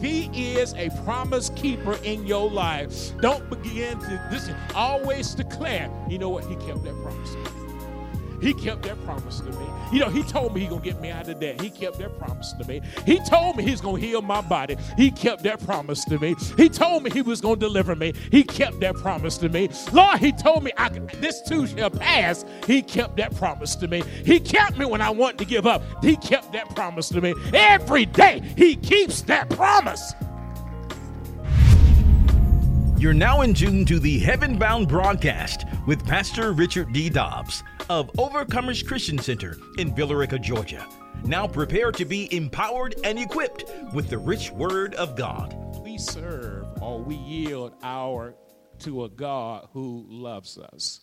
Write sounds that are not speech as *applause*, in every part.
he is a promise keeper in your life, don't begin to listen, always declare, you know what, he kept that promise. He kept that promise to me. You know, he told me he gonna get me out of debt. He kept that promise to me. He told me he's gonna heal my body. He kept that promise to me. He told me he was gonna deliver me. He kept that promise to me. Lord, he told me I, this too shall pass. He kept that promise to me. He kept me when I wanted to give up. He kept that promise to me. Every day he keeps that promise. You're now in tune to the Heaven Bound broadcast with Pastor Richard D. Dobbs of Overcomers Christian Center in Villa Rica, Georgia. Now prepare to be empowered and equipped with the rich word of God. We serve or we yield our to a God who loves us.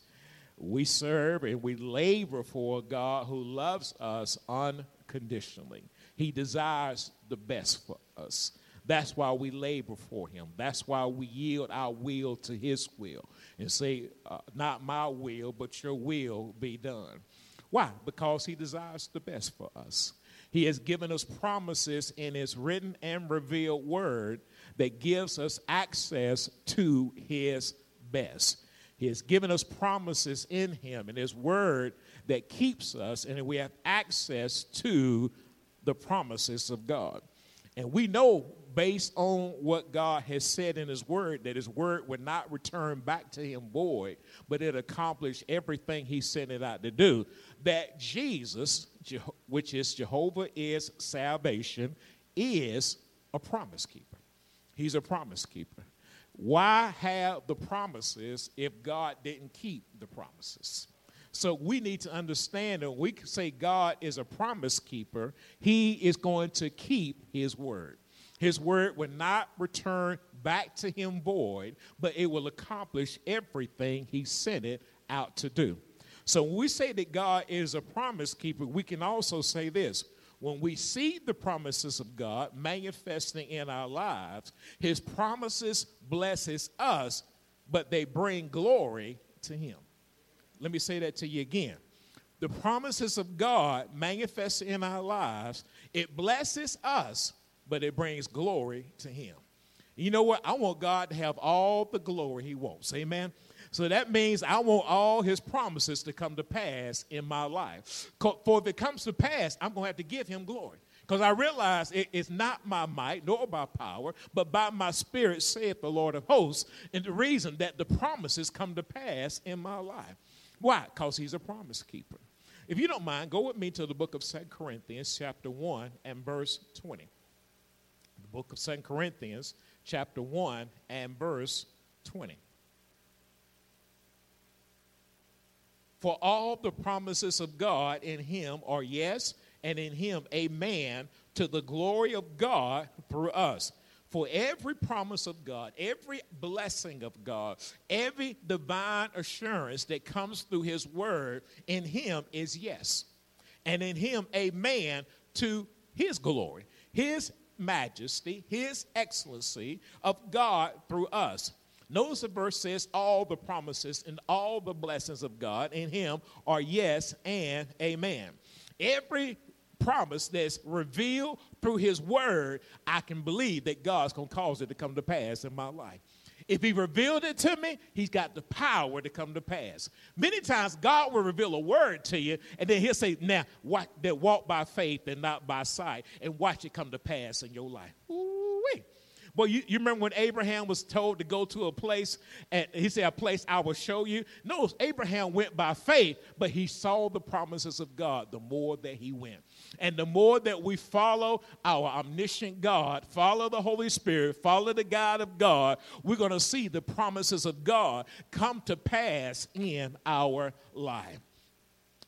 We serve and we labor for a God who loves us unconditionally. He desires the best for us. That's why we labor for him. That's why we yield our will to his will and say, uh, Not my will, but your will be done. Why? Because he desires the best for us. He has given us promises in his written and revealed word that gives us access to his best. He has given us promises in him and his word that keeps us, and we have access to the promises of God. And we know based on what God has said in His Word, that His Word would not return back to Him void, but it accomplished everything He sent it out to do. That Jesus, which is Jehovah is salvation, is a promise keeper. He's a promise keeper. Why have the promises if God didn't keep the promises? So we need to understand that we can say God is a promise keeper, He is going to keep His word. His word will not return back to him void, but it will accomplish everything he sent it out to do. So when we say that God is a promise keeper, we can also say this. When we see the promises of God manifesting in our lives, his promises blesses us, but they bring glory to him. Let me say that to you again. The promises of God manifest in our lives, it blesses us, but it brings glory to him. You know what? I want God to have all the glory he wants. Amen. So that means I want all his promises to come to pass in my life. For if it comes to pass, I'm going to have to give him glory. Because I realize it is not my might nor by power, but by my spirit, saith the Lord of hosts. And the reason that the promises come to pass in my life. Why? Because he's a promise keeper. If you don't mind, go with me to the book of Second Corinthians, chapter 1, and verse 20 book of Second Corinthians, chapter 1 and verse 20. For all the promises of God in him are yes, and in him amen, to the glory of God through us. For every promise of God, every blessing of God, every divine assurance that comes through his word in him is yes. And in him, amen, to his glory. His majesty, his excellency of God through us. Notice the verse says, All the promises and all the blessings of God in him are yes and amen. Every promise that's revealed through his word, I can believe that God's going to cause it to come to pass in my life. If he revealed it to me, he's got the power to come to pass. Many times God will reveal a word to you, and then he'll say, Now, what, that walk by faith and not by sight, and watch it come to pass in your life. Ooh-wee. Well, you, you remember when Abraham was told to go to a place, and he said, A place I will show you? No, Abraham went by faith, but he saw the promises of God the more that he went. And the more that we follow our omniscient God, follow the Holy Spirit, follow the God of God, we're going to see the promises of God come to pass in our life.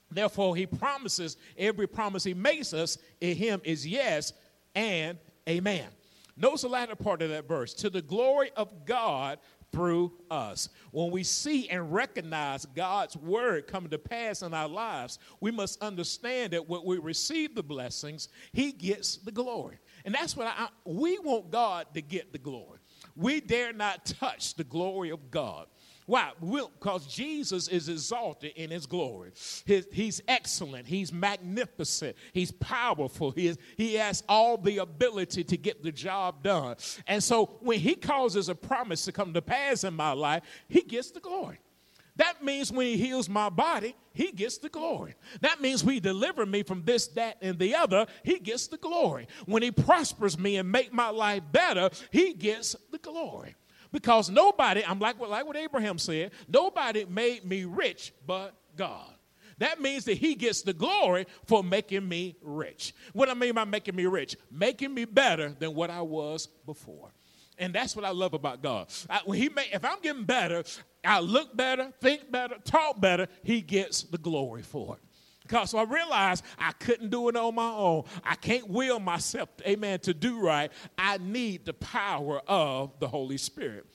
Therefore, he promises every promise he makes us in him is yes and amen. Notice the latter part of that verse to the glory of God through us. When we see and recognize God's word coming to pass in our lives, we must understand that when we receive the blessings, He gets the glory. And that's what I, we want God to get the glory. We dare not touch the glory of God. Why? Because Jesus is exalted in his glory. His, he's excellent. He's magnificent. He's powerful. He, is, he has all the ability to get the job done. And so when he causes a promise to come to pass in my life, he gets the glory. That means when he heals my body, he gets the glory. That means when he delivers me from this, that, and the other, he gets the glory. When he prospers me and make my life better, he gets the glory. Because nobody, I'm like, like what Abraham said, nobody made me rich but God. That means that he gets the glory for making me rich. What I mean by making me rich? Making me better than what I was before. And that's what I love about God. I, he if I'm getting better, I look better, think better, talk better, he gets the glory for it. Because so I realized I couldn't do it on my own. I can't will myself, amen, to do right. I need the power of the Holy Spirit.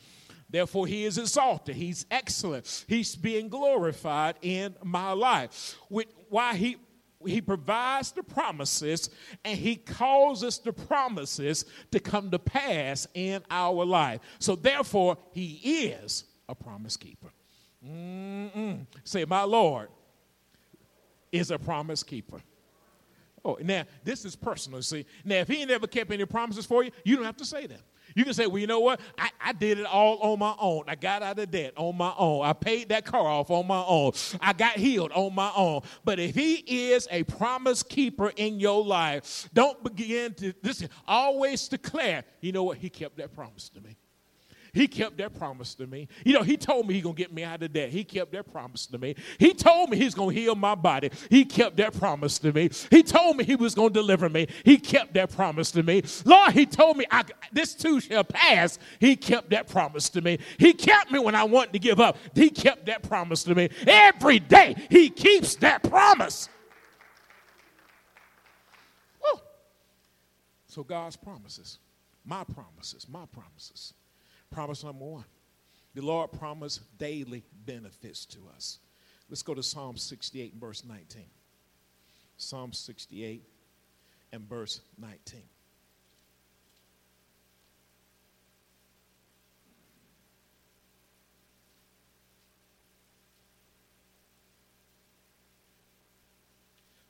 Therefore, he is exalted. He's excellent. He's being glorified in my life. With Why he he provides the promises and he causes the promises to come to pass in our life. So therefore, he is a promise keeper. Mm-mm. Say, my Lord is a promise keeper. Oh, now this is personal. See, now if he ain't kept any promises for you, you don't have to say that. You can say, well, you know what? I, I did it all on my own. I got out of debt on my own. I paid that car off on my own. I got healed on my own. But if he is a promise keeper in your life, don't begin to listen. Always declare, you know what? He kept that promise to me. He kept that promise to me. You know, he told me he's going to get me out of debt. He kept that promise to me. He told me he's going to heal my body. He kept that promise to me. He told me he was going to deliver me. He kept that promise to me. Lord, he told me I, this too shall pass. He kept that promise to me. He kept me when I wanted to give up. He kept that promise to me. Every day, he keeps that promise. Woo. So God's promises, my promises, my promises Promise number one the Lord promised daily benefits to us. Let's go to Psalm 68 and verse 19. Psalm 68 and verse 19.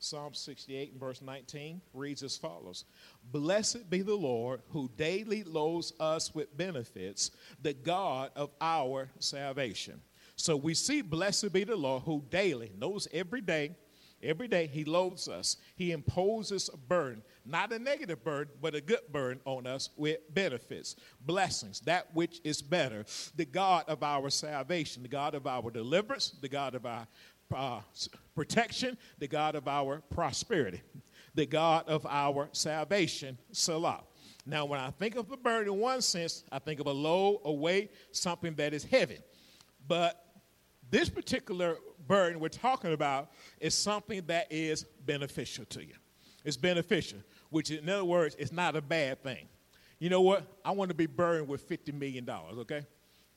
Psalm 68 and verse 19 reads as follows Blessed be the Lord who daily loads us with benefits, the God of our salvation. So we see, blessed be the Lord who daily, knows every day, every day he loads us. He imposes a burden, not a negative burden, but a good burden on us with benefits, blessings, that which is better. The God of our salvation, the God of our deliverance, the God of our uh, protection, the God of our prosperity, the God of our salvation, Selah. Now, when I think of a burden in one sense, I think of a load, a weight, something that is heavy. But this particular burden we're talking about is something that is beneficial to you. It's beneficial, which, in other words, it's not a bad thing. You know what? I want to be burdened with $50 million, okay?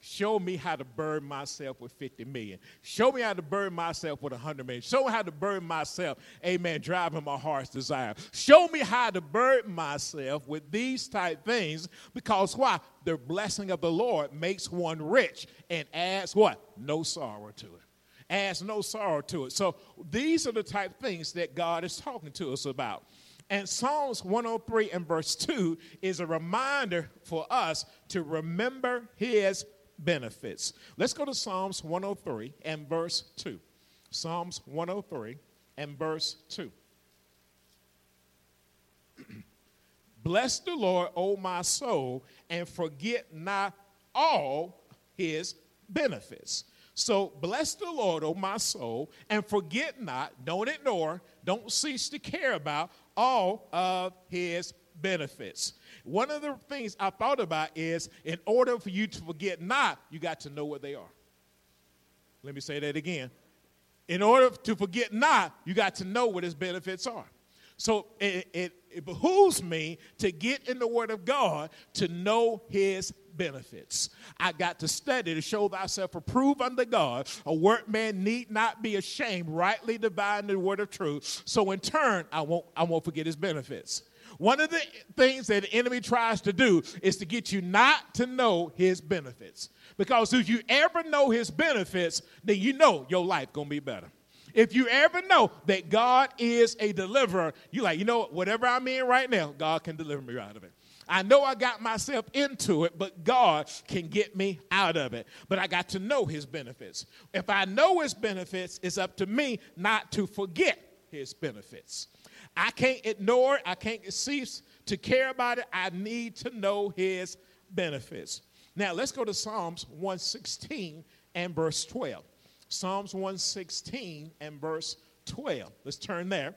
Show me how to burn myself with 50 million. Show me how to burn myself with 100 million. Show me how to burn myself, amen, driving my heart's desire. Show me how to burn myself with these type things because why? The blessing of the Lord makes one rich and adds what? No sorrow to it. Adds no sorrow to it. So these are the type things that God is talking to us about. And Psalms 103 and verse 2 is a reminder for us to remember his benefits. Let's go to Psalms 103 and verse 2. Psalms 103 and verse 2. *clears throat* Bless the Lord, O my soul, and forget not all his benefits. So bless the Lord, O my soul, and forget not, don't ignore, don't cease to care about all of his benefits. One of the things I thought about is in order for you to forget not, you got to know what they are. Let me say that again. In order to forget not, you got to know what his benefits are. So it, it, it behooves me to get in the Word of God to know his benefits. I got to study to show thyself approved unto God. A workman need not be ashamed, rightly dividing the word of truth. So in turn, I won't, I won't forget his benefits. One of the things that the enemy tries to do is to get you not to know his benefits. Because if you ever know his benefits, then you know your life going to be better. If you ever know that God is a deliverer, you're like, you know, whatever I'm in right now, God can deliver me out of it. I know I got myself into it, but God can get me out of it. But I got to know his benefits. If I know his benefits, it's up to me not to forget his benefits. I can't ignore it. I can't cease to care about it. I need to know his benefits. Now, let's go to Psalms 116 and verse 12. Psalms 116 and verse 12. Let's turn there.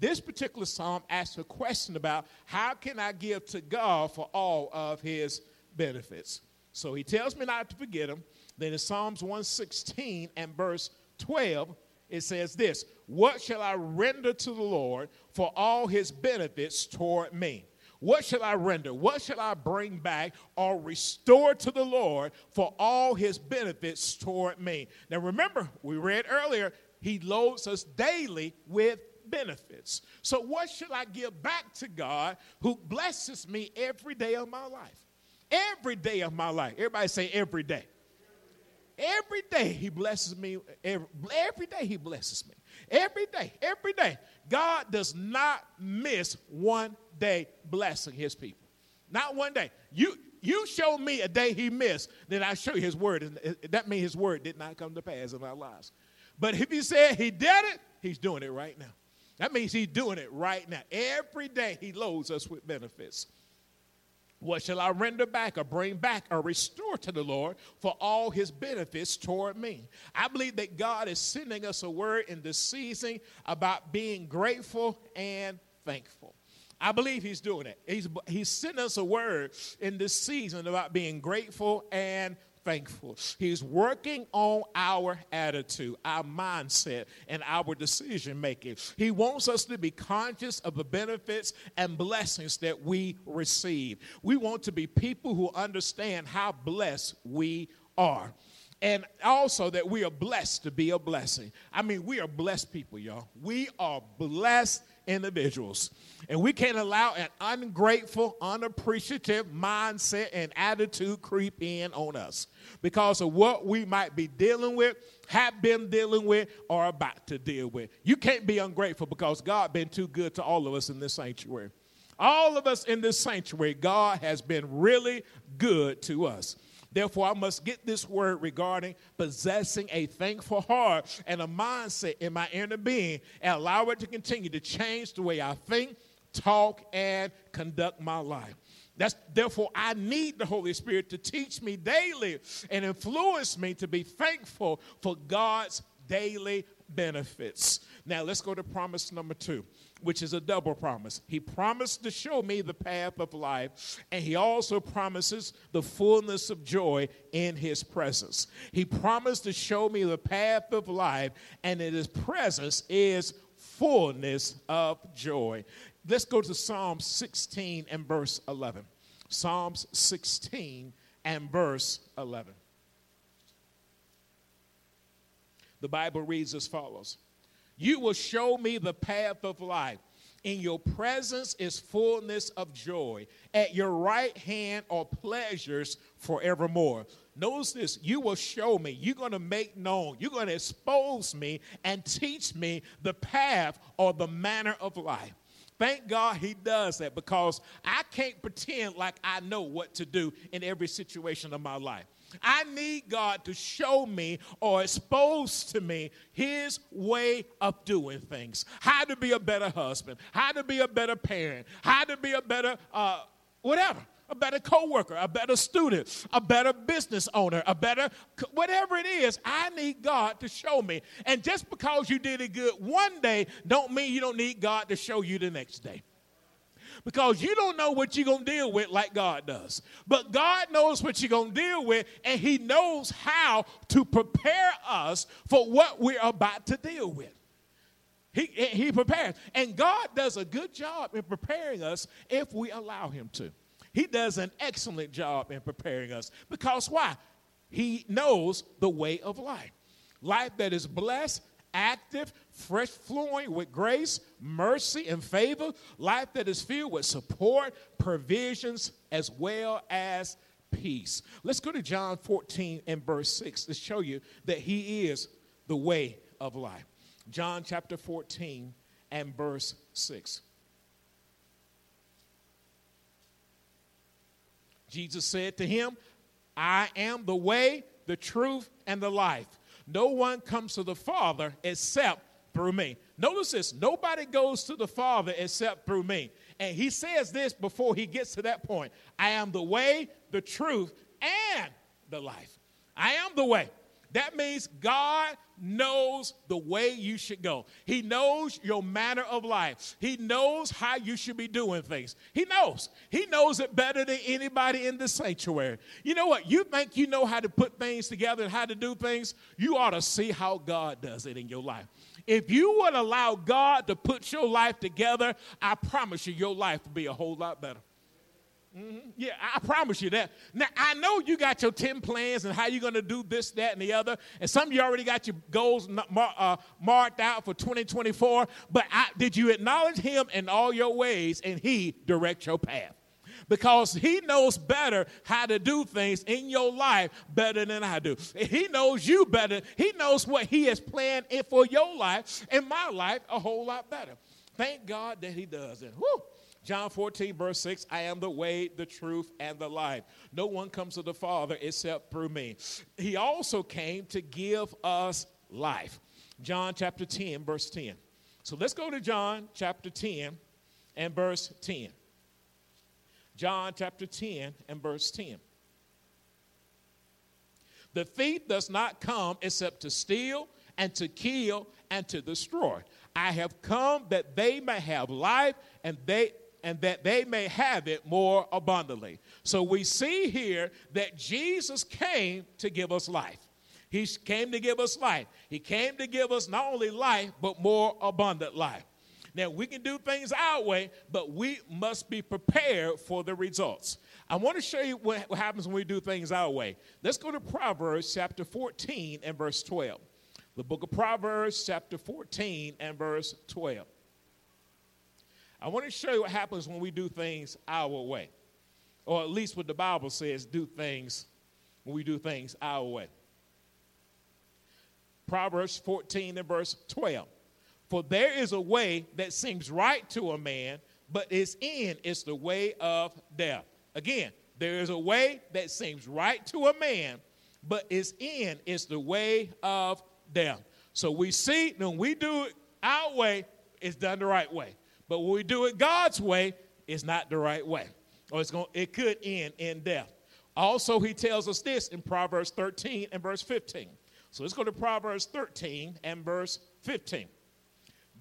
This particular psalm asks a question about how can I give to God for all of his benefits. So he tells me not to forget him. Then in Psalms 116 and verse 12, it says this What shall I render to the Lord for all his benefits toward me? What shall I render? What shall I bring back or restore to the Lord for all his benefits toward me? Now remember, we read earlier, he loads us daily with benefits. So, what should I give back to God who blesses me every day of my life? Every day of my life. Everybody say every day. Every day he blesses me. Every, every day he blesses me. Every day, every day. God does not miss one day blessing his people. Not one day. You you show me a day he missed, then I show you his word. And uh, that means his word did not come to pass in our lives. But if he said he did it, he's doing it right now. That means he's doing it right now. Every day he loads us with benefits. What shall I render back or bring back or restore to the Lord for all his benefits toward me? I believe that God is sending us a word in this season about being grateful and thankful. I believe he's doing it. He's, he's sending us a word in this season about being grateful and thankful. He's working on our attitude, our mindset, and our decision making. He wants us to be conscious of the benefits and blessings that we receive. We want to be people who understand how blessed we are and also that we are blessed to be a blessing. I mean, we are blessed people, y'all. We are blessed individuals. And we can't allow an ungrateful, unappreciative mindset and attitude creep in on us because of what we might be dealing with, have been dealing with, or about to deal with. You can't be ungrateful because God been too good to all of us in this sanctuary. All of us in this sanctuary, God has been really good to us. Therefore, I must get this word regarding possessing a thankful heart and a mindset in my inner being and allow it to continue to change the way I think, talk, and conduct my life. That's therefore I need the Holy Spirit to teach me daily and influence me to be thankful for God's daily benefits. Now let's go to promise number two, which is a double promise. He promised to show me the path of life, and he also promises the fullness of joy in his presence. He promised to show me the path of life, and in his presence is fullness of joy. Let's go to Psalm 16 and verse 11. Psalms 16 and verse 11. The Bible reads as follows You will show me the path of life. In your presence is fullness of joy. At your right hand are pleasures forevermore. Notice this you will show me, you're going to make known, you're going to expose me and teach me the path or the manner of life. Thank God he does that because I can't pretend like I know what to do in every situation of my life. I need God to show me or expose to me his way of doing things. How to be a better husband, how to be a better parent, how to be a better uh, whatever a better coworker, a better student, a better business owner, a better whatever it is, I need God to show me. And just because you did it good one day don't mean you don't need God to show you the next day. Because you don't know what you're going to deal with like God does. But God knows what you're going to deal with, and He knows how to prepare us for what we're about to deal with. He, he prepares. And God does a good job in preparing us if we allow Him to. He does an excellent job in preparing us because why? He knows the way of life. Life that is blessed active, fresh flowing with grace, mercy, and favor, life that is filled with support, provisions, as well as peace. Let's go to John 14 and verse 6 to show you that He is the way of life. John chapter 14 and verse 6. Jesus said to him, I am the way, the truth, and the life. No one comes to the Father except through me. Notice this nobody goes to the Father except through me. And he says this before he gets to that point I am the way, the truth, and the life. I am the way. That means God knows the way you should go. He knows your manner of life. He knows how you should be doing things. He knows. He knows it better than anybody in the sanctuary. You know what? You think you know how to put things together and how to do things? You ought to see how God does it in your life. If you would allow God to put your life together, I promise you, your life will be a whole lot better. Mm-hmm. Yeah, I promise you that. Now, I know you got your 10 plans and how you're going to do this, that, and the other. And some of you already got your goals mar- uh, marked out for 2024. But I, did you acknowledge Him in all your ways and He direct your path? Because He knows better how to do things in your life better than I do. He knows you better. He knows what He has planned for your life and my life a whole lot better. Thank God that He does it. John 14, verse 6 I am the way, the truth, and the life. No one comes to the Father except through me. He also came to give us life. John chapter 10, verse 10. So let's go to John chapter 10 and verse 10. John chapter 10 and verse 10. The thief does not come except to steal and to kill and to destroy. I have come that they may have life and they and that they may have it more abundantly. So we see here that Jesus came to give us life. He came to give us life. He came to give us not only life, but more abundant life. Now, we can do things our way, but we must be prepared for the results. I want to show you what happens when we do things our way. Let's go to Proverbs chapter 14 and verse 12. The book of Proverbs, chapter 14 and verse 12. I want to show you what happens when we do things our way, or at least what the Bible says do things when we do things our way. Proverbs 14 and verse 12. For there is a way that seems right to a man, but its end is the way of death. Again, there is a way that seems right to a man, but its end is the way of death. So we see when we do it our way, it's done the right way. But when we do it God's way, it's not the right way. Or it's going it could end in death. Also, he tells us this in Proverbs 13 and verse 15. So let's go to Proverbs 13 and verse 15.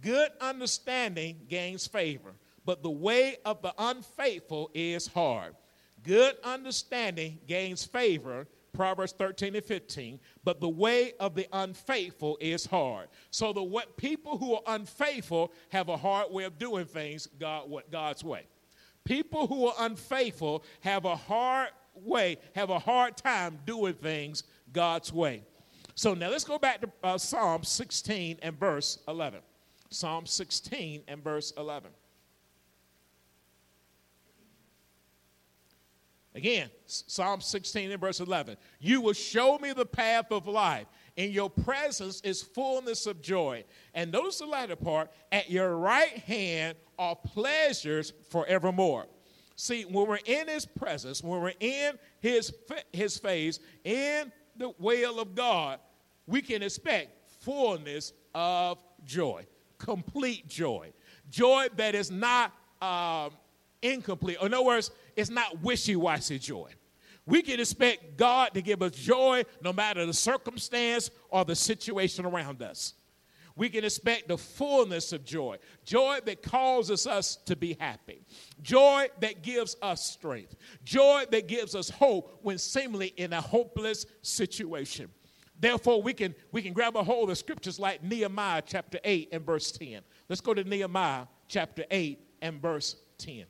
Good understanding gains favor, but the way of the unfaithful is hard. Good understanding gains favor, Proverbs 13 and 15. But the way of the unfaithful is hard. So the what people who are unfaithful have a hard way of doing things God, what, God's way. People who are unfaithful have a hard way, have a hard time doing things God's way. So now let's go back to uh, Psalm 16 and verse 11. Psalm 16 and verse 11. Again, Psalm 16 and verse 11. You will show me the path of life. In your presence is fullness of joy. And notice the latter part at your right hand are pleasures forevermore. See, when we're in his presence, when we're in his, his face, in the will of God, we can expect fullness of joy, complete joy. Joy that is not um, incomplete. In other words, it's not wishy washy joy. We can expect God to give us joy no matter the circumstance or the situation around us. We can expect the fullness of joy, joy that causes us to be happy, joy that gives us strength, joy that gives us hope when seemingly in a hopeless situation. Therefore, we can, we can grab a hold of scriptures like Nehemiah chapter 8 and verse 10. Let's go to Nehemiah chapter 8 and verse 10.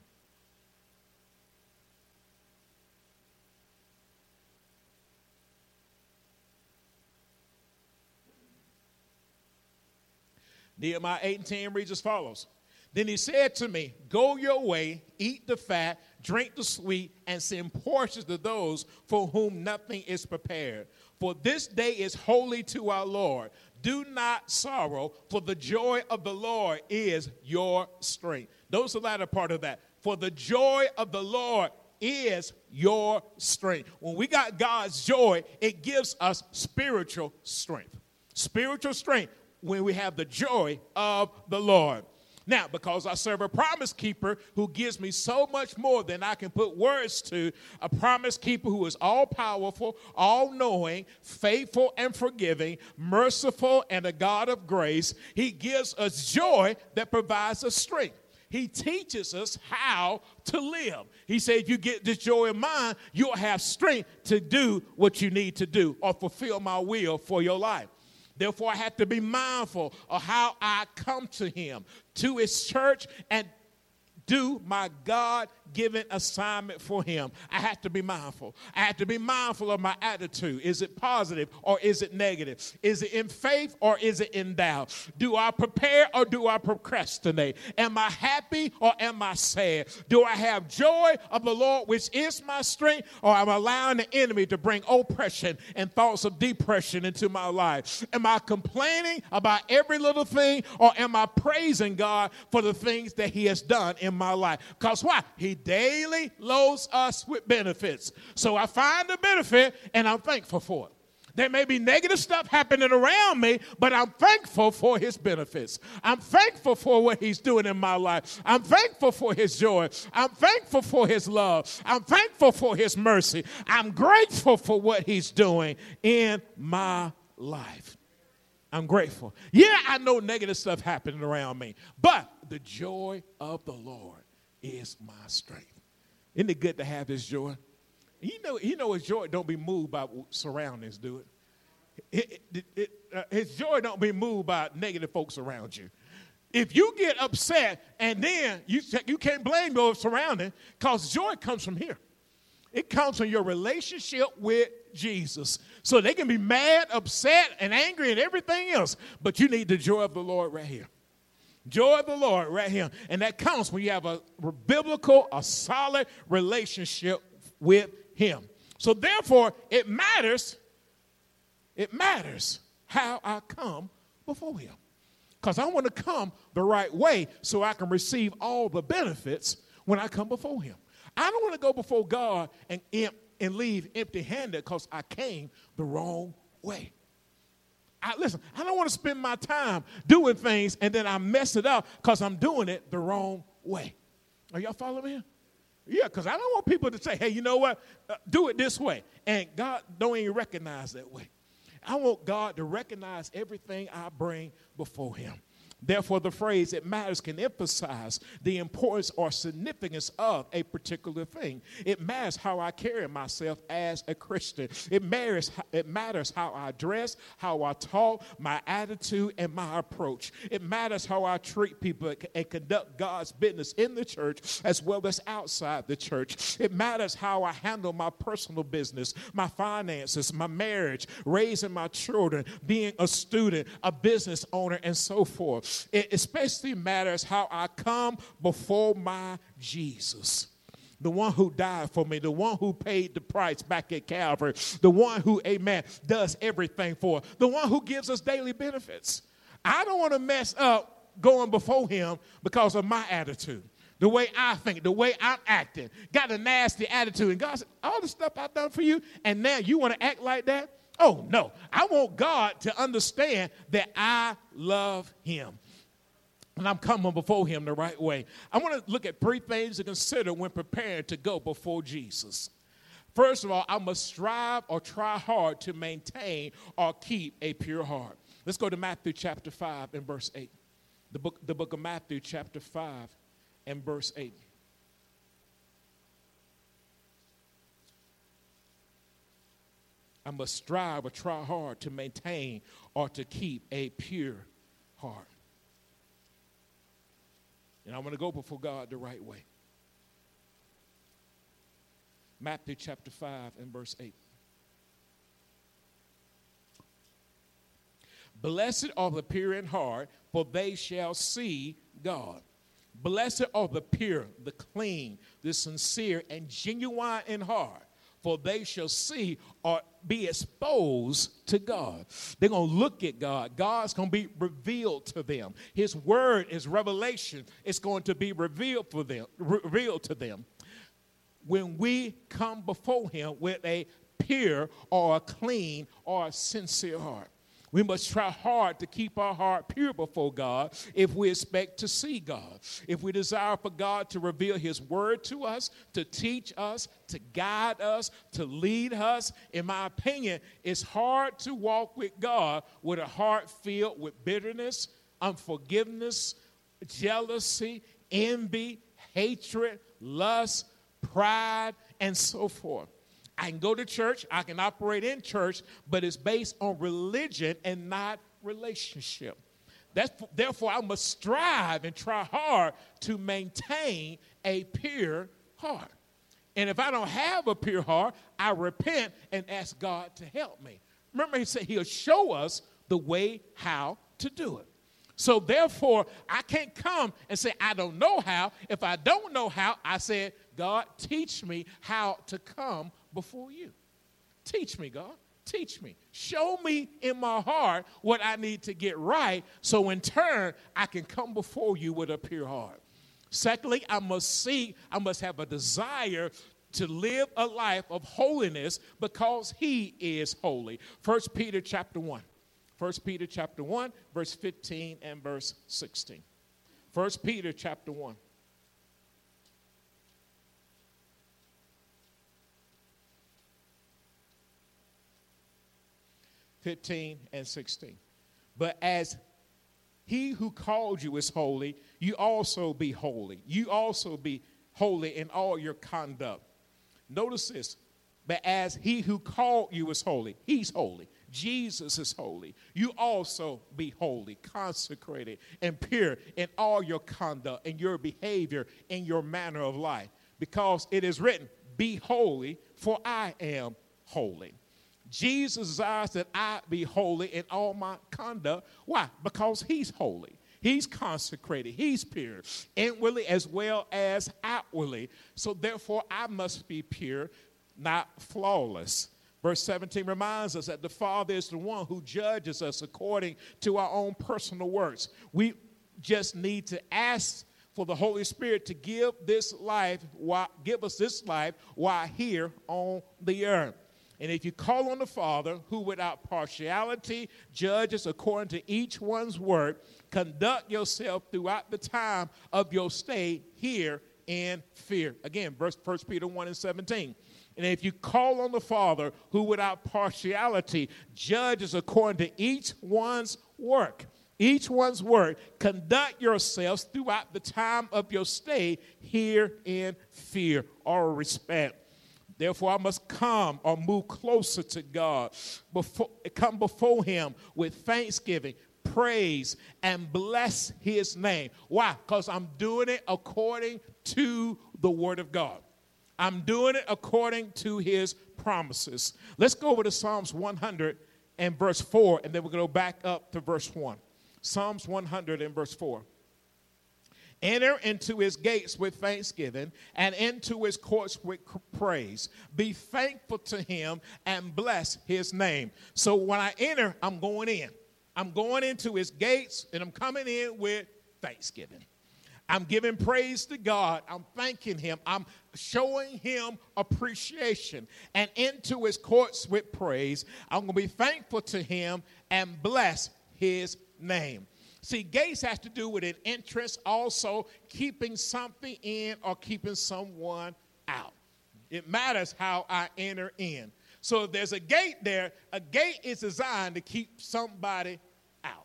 Nehemiah 8 and 10 reads as follows. Then he said to me, Go your way, eat the fat, drink the sweet, and send portions to those for whom nothing is prepared. For this day is holy to our Lord. Do not sorrow, for the joy of the Lord is your strength. Those the latter part of that. For the joy of the Lord is your strength. When we got God's joy, it gives us spiritual strength. Spiritual strength when we have the joy of the Lord. Now, because I serve a promise keeper who gives me so much more than I can put words to, a promise keeper who is all powerful, all knowing, faithful and forgiving, merciful, and a God of grace, he gives us joy that provides us strength. He teaches us how to live. He said, if you get this joy in mind, you'll have strength to do what you need to do or fulfill my will for your life. Therefore, I have to be mindful of how I come to Him, to His church, and do my God given assignment for him. I have to be mindful. I have to be mindful of my attitude. Is it positive or is it negative? Is it in faith or is it in doubt? Do I prepare or do I procrastinate? Am I happy or am I sad? Do I have joy of the Lord, which is my strength, or am I allowing the enemy to bring oppression and thoughts of depression into my life? Am I complaining about every little thing or am I praising God for the things that he has done in my life? Because why? He daily loads us with benefits. So I find the benefit and I'm thankful for it. There may be negative stuff happening around me, but I'm thankful for his benefits. I'm thankful for what he's doing in my life. I'm thankful for his joy. I'm thankful for his love. I'm thankful for his mercy. I'm grateful for what he's doing in my life. I'm grateful. Yeah, I know negative stuff happening around me, but the joy of the Lord is my strength. Isn't it good to have his joy? You know, you know his joy don't be moved by surroundings, do it? it, it, it uh, his joy don't be moved by negative folks around you. If you get upset and then you, you can't blame those surrounding because joy comes from here. It comes from your relationship with Jesus. So they can be mad, upset, and angry and everything else, but you need the joy of the Lord right here. Joy of the Lord right here. And that counts when you have a biblical, a solid relationship with Him. So therefore, it matters, it matters how I come before Him. Because I want to come the right way so I can receive all the benefits when I come before Him. I don't want to go before God and, and leave empty handed because I came the wrong way. I, listen, I don't want to spend my time doing things and then I mess it up because I'm doing it the wrong way. Are y'all following me? Yeah, because I don't want people to say, hey, you know what? Uh, do it this way. And God don't even recognize that way. I want God to recognize everything I bring before Him. Therefore, the phrase it matters can emphasize the importance or significance of a particular thing. It matters how I carry myself as a Christian. It matters, it matters how I dress, how I talk, my attitude, and my approach. It matters how I treat people and conduct God's business in the church as well as outside the church. It matters how I handle my personal business, my finances, my marriage, raising my children, being a student, a business owner, and so forth. It especially matters how I come before my Jesus the one who died for me, the one who paid the price back at Calvary, the one who, amen, does everything for, the one who gives us daily benefits. I don't want to mess up going before him because of my attitude, the way I think, the way I'm acting. Got a nasty attitude. And God said, All the stuff I've done for you, and now you want to act like that? Oh, no. I want God to understand that I love him. And I'm coming before him the right way. I want to look at three things to consider when preparing to go before Jesus. First of all, I must strive or try hard to maintain or keep a pure heart. Let's go to Matthew chapter 5 and verse 8. The book, the book of Matthew, chapter 5 and verse 8. I must strive or try hard to maintain or to keep a pure heart. And I want to go before God the right way. Matthew chapter 5 and verse 8. Blessed are the pure in heart, for they shall see God. Blessed are the pure, the clean, the sincere, and genuine in heart, for they shall see or be exposed to God. They're going to look at God. God's going to be revealed to them. His word is revelation. It's going to be revealed for them, revealed to them. When we come before him with a pure or a clean or a sincere heart. We must try hard to keep our heart pure before God if we expect to see God. If we desire for God to reveal His word to us, to teach us, to guide us, to lead us, in my opinion, it's hard to walk with God with a heart filled with bitterness, unforgiveness, jealousy, envy, hatred, lust, pride, and so forth. I can go to church, I can operate in church, but it's based on religion and not relationship. That's, therefore, I must strive and try hard to maintain a pure heart. And if I don't have a pure heart, I repent and ask God to help me. Remember, He said He'll show us the way how to do it. So, therefore, I can't come and say, I don't know how. If I don't know how, I said, God, teach me how to come before you. Teach me, God. Teach me. Show me in my heart what I need to get right so in turn I can come before you with a pure heart. Secondly, I must seek, I must have a desire to live a life of holiness because he is holy. First Peter chapter 1. First Peter chapter 1, verse 15 and verse 16. First Peter chapter 1. 15 and 16. But as he who called you is holy, you also be holy. You also be holy in all your conduct. Notice this. But as he who called you is holy, he's holy. Jesus is holy. You also be holy, consecrated, and pure in all your conduct and your behavior and your manner of life. Because it is written, Be holy, for I am holy. Jesus desires that I be holy in all my conduct. Why? Because he's holy. He's consecrated. He's pure, inwardly as well as outwardly. So therefore, I must be pure, not flawless. Verse 17 reminds us that the Father is the one who judges us according to our own personal works. We just need to ask for the Holy Spirit to give this life, give us this life while here on the earth. And if you call on the Father, who without partiality judges according to each one's work, conduct yourself throughout the time of your stay here in fear. Again, verse 1 Peter 1 and 17. And if you call on the Father, who without partiality judges according to each one's work, each one's work, conduct yourselves throughout the time of your stay here in fear or respect. Therefore, I must come or move closer to God, before, come before Him with thanksgiving, praise, and bless His name. Why? Because I'm doing it according to the Word of God. I'm doing it according to His promises. Let's go over to Psalms 100 and verse 4, and then we're going to go back up to verse 1. Psalms 100 and verse 4. Enter into his gates with thanksgiving and into his courts with praise. Be thankful to him and bless his name. So when I enter, I'm going in. I'm going into his gates and I'm coming in with thanksgiving. I'm giving praise to God. I'm thanking him. I'm showing him appreciation. And into his courts with praise, I'm going to be thankful to him and bless his name. See, gates has to do with an entrance, also keeping something in or keeping someone out. It matters how I enter in. So if there's a gate there, a gate is designed to keep somebody out.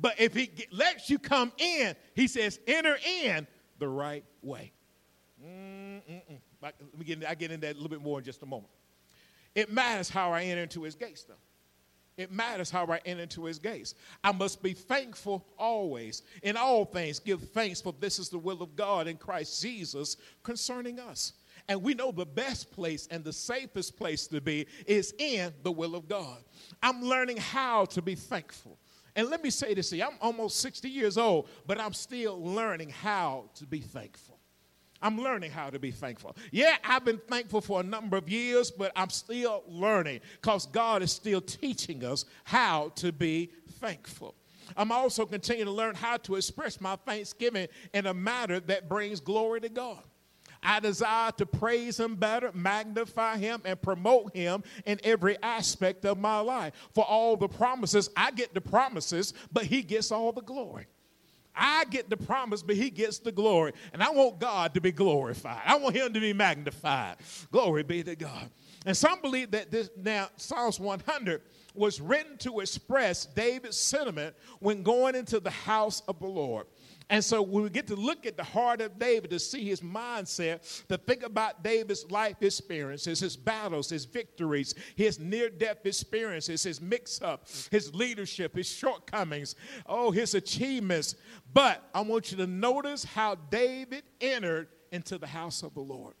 But if he lets you come in, he says, enter in the right way. Mm-mm-mm. Let me get, I get into that a little bit more in just a moment. It matters how I enter into his gates, though. It matters how I enter into his gates. I must be thankful always. In all things, give thanks, for this is the will of God in Christ Jesus concerning us. And we know the best place and the safest place to be is in the will of God. I'm learning how to be thankful. And let me say this to you I'm almost 60 years old, but I'm still learning how to be thankful. I'm learning how to be thankful. Yeah, I've been thankful for a number of years, but I'm still learning because God is still teaching us how to be thankful. I'm also continuing to learn how to express my thanksgiving in a manner that brings glory to God. I desire to praise him better, magnify him, and promote him in every aspect of my life. For all the promises, I get the promises, but he gets all the glory. I get the promise, but he gets the glory. And I want God to be glorified. I want him to be magnified. Glory be to God. And some believe that this now Psalms 100 was written to express David's sentiment when going into the house of the Lord. And so we get to look at the heart of David to see his mindset, to think about David's life experiences, his battles, his victories, his near death experiences, his mix up, his leadership, his shortcomings, oh, his achievements. But I want you to notice how David entered into the house of the Lord,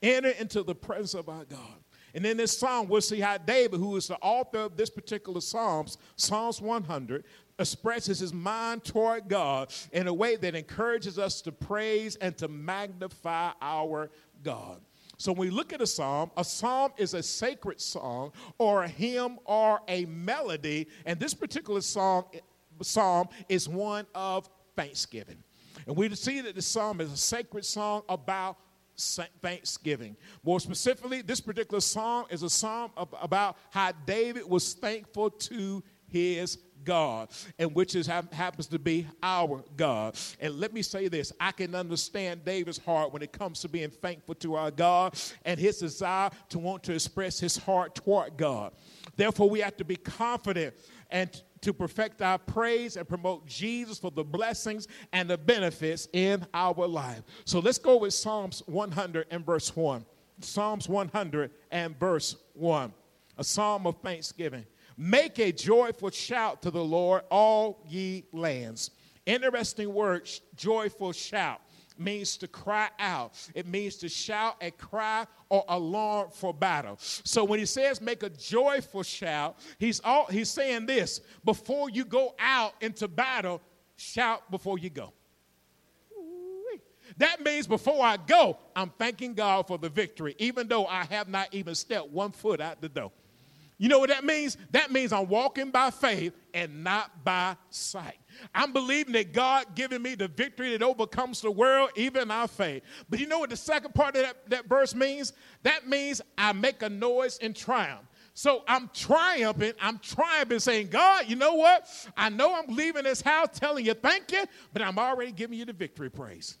entered into the presence of our God. And in this psalm, we'll see how David, who is the author of this particular Psalms, Psalms 100, expresses his mind toward God in a way that encourages us to praise and to magnify our God. So when we look at a psalm, a psalm is a sacred song or a hymn or a melody, and this particular song psalm is one of thanksgiving. And we see that the psalm is a sacred song about thanksgiving. More specifically, this particular psalm is a psalm about how David was thankful to his God, and which is happens to be our God. And let me say this: I can understand David's heart when it comes to being thankful to our God and his desire to want to express his heart toward God. Therefore, we have to be confident and to perfect our praise and promote Jesus for the blessings and the benefits in our life. So let's go with Psalms 100 and verse 1. Psalms 100 and verse 1. A psalm of thanksgiving. Make a joyful shout to the Lord, all ye lands. Interesting word, joyful shout means to cry out. It means to shout a cry or alarm for battle. So when he says make a joyful shout, he's all he's saying this before you go out into battle, shout before you go. That means before I go, I'm thanking God for the victory, even though I have not even stepped one foot out the door. You know what that means? That means I'm walking by faith and not by sight. I'm believing that God giving me the victory that overcomes the world, even our faith. But you know what the second part of that, that verse means? That means I make a noise in triumph. So I'm triumphing. I'm triumphing, saying, God, you know what? I know I'm leaving this house telling you thank you, but I'm already giving you the victory praise.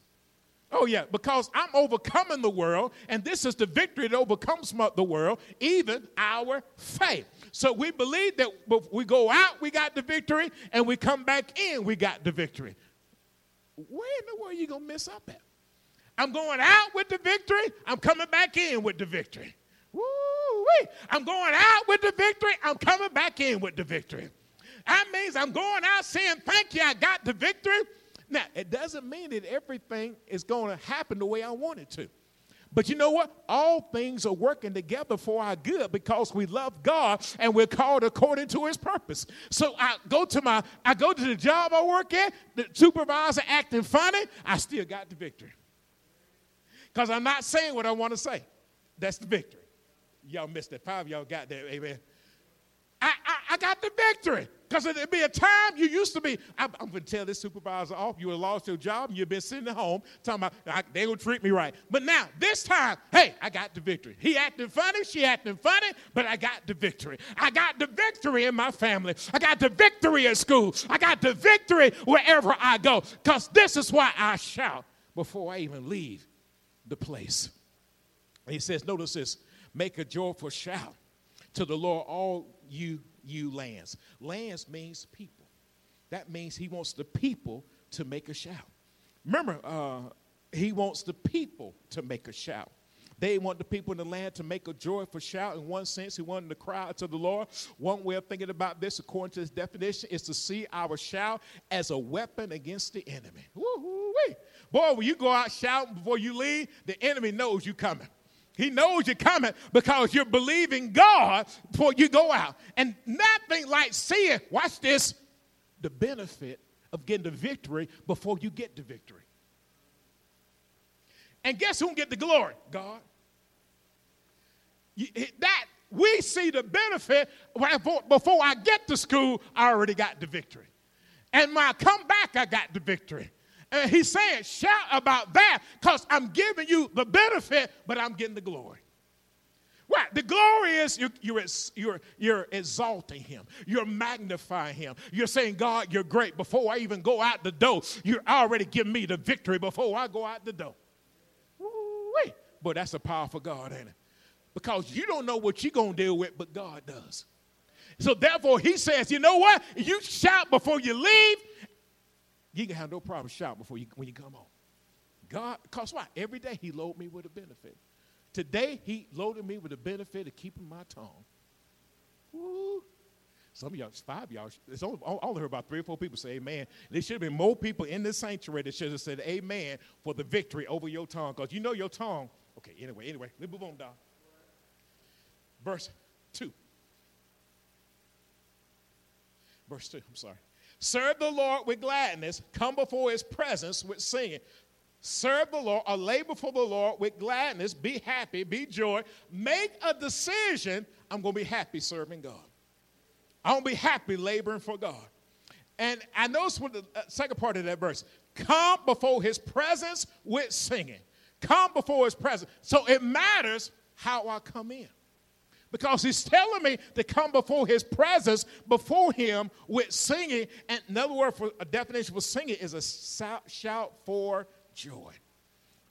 Oh, yeah, because I'm overcoming the world, and this is the victory that overcomes the world, even our faith. So we believe that we go out, we got the victory, and we come back in, we got the victory. Where in the world are you going to mess up at? I'm going out with the victory, I'm coming back in with the victory. Woo-wee. I'm going out with the victory, I'm coming back in with the victory. That means I'm going out saying, Thank you, I got the victory. Now, it doesn't mean that everything is going to happen the way I want it to. But you know what? All things are working together for our good because we love God and we're called according to his purpose. So I go to my I go to the job I work at, the supervisor acting funny, I still got the victory. Because I'm not saying what I want to say. That's the victory. Y'all missed it. Five y'all got that. Amen. I, I, I got the victory. Because there'd be a time you used to be, I'm, I'm going to tell this supervisor off, you lost your job and you've been sitting at home talking about, they going to treat me right. But now, this time, hey, I got the victory. He acting funny, she acting funny, but I got the victory. I got the victory in my family. I got the victory at school. I got the victory wherever I go. Because this is why I shout before I even leave the place. he says, notice this, make a joyful shout to the Lord, all you you lands. Lands means people. That means he wants the people to make a shout. Remember, uh, he wants the people to make a shout. They want the people in the land to make a joyful shout. In one sense, he wanted to cry to the Lord. One way of thinking about this, according to his definition, is to see our shout as a weapon against the enemy. Woo-hoo-wee. Boy, when you go out shouting before you leave, the enemy knows you coming. He knows you're coming because you're believing God before you go out. And nothing like seeing, watch this, the benefit of getting the victory before you get the victory. And guess who get the glory? God. That we see the benefit before I get to school, I already got the victory. And when I come back, I got the victory. And he's saying, shout about that because I'm giving you the benefit, but I'm getting the glory. What? The glory is you're, you're, you're, you're exalting him. You're magnifying him. You're saying, God, you're great. Before I even go out the door, you're already giving me the victory before I go out the door. Wait, but that's a powerful God, ain't it? Because you don't know what you're going to deal with, but God does. So therefore, he says, you know what? You shout before you leave. You can have no problem shout before you when you come home. God, because why? Every day he loaded me with a benefit. Today he loaded me with a benefit of keeping my tongue. Woo. Some of y'all, five of y'all, it's only, I only heard about three or four people say amen. There should have been more people in this sanctuary that should have said amen for the victory over your tongue. Because you know your tongue. Okay, anyway, anyway, let's move on down. Verse 2. Verse 2, I'm sorry. Serve the Lord with gladness, come before his presence with singing. Serve the Lord or labor for the Lord with gladness, be happy, be joy. Make a decision. I'm going to be happy serving God. I'm going to be happy laboring for God. And I notice what the uh, second part of that verse come before his presence with singing. Come before his presence. So it matters how I come in because he's telling me to come before his presence, before him with singing. And another word for a definition for singing is a shout for joy.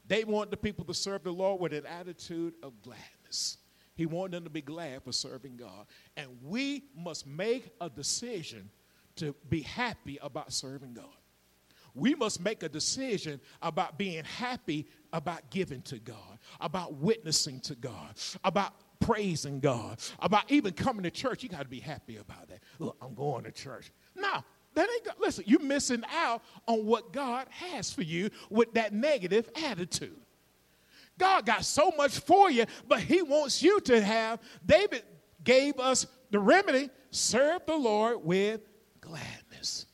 They want the people to serve the Lord with an attitude of gladness. He wanted them to be glad for serving God. And we must make a decision to be happy about serving God. We must make a decision about being happy about giving to God, about witnessing to God, about praising God, about even coming to church. You got to be happy about that. Look, I'm going to church. No, that ain't, good. listen, you're missing out on what God has for you with that negative attitude. God got so much for you, but He wants you to have. David gave us the remedy serve the Lord with gladness.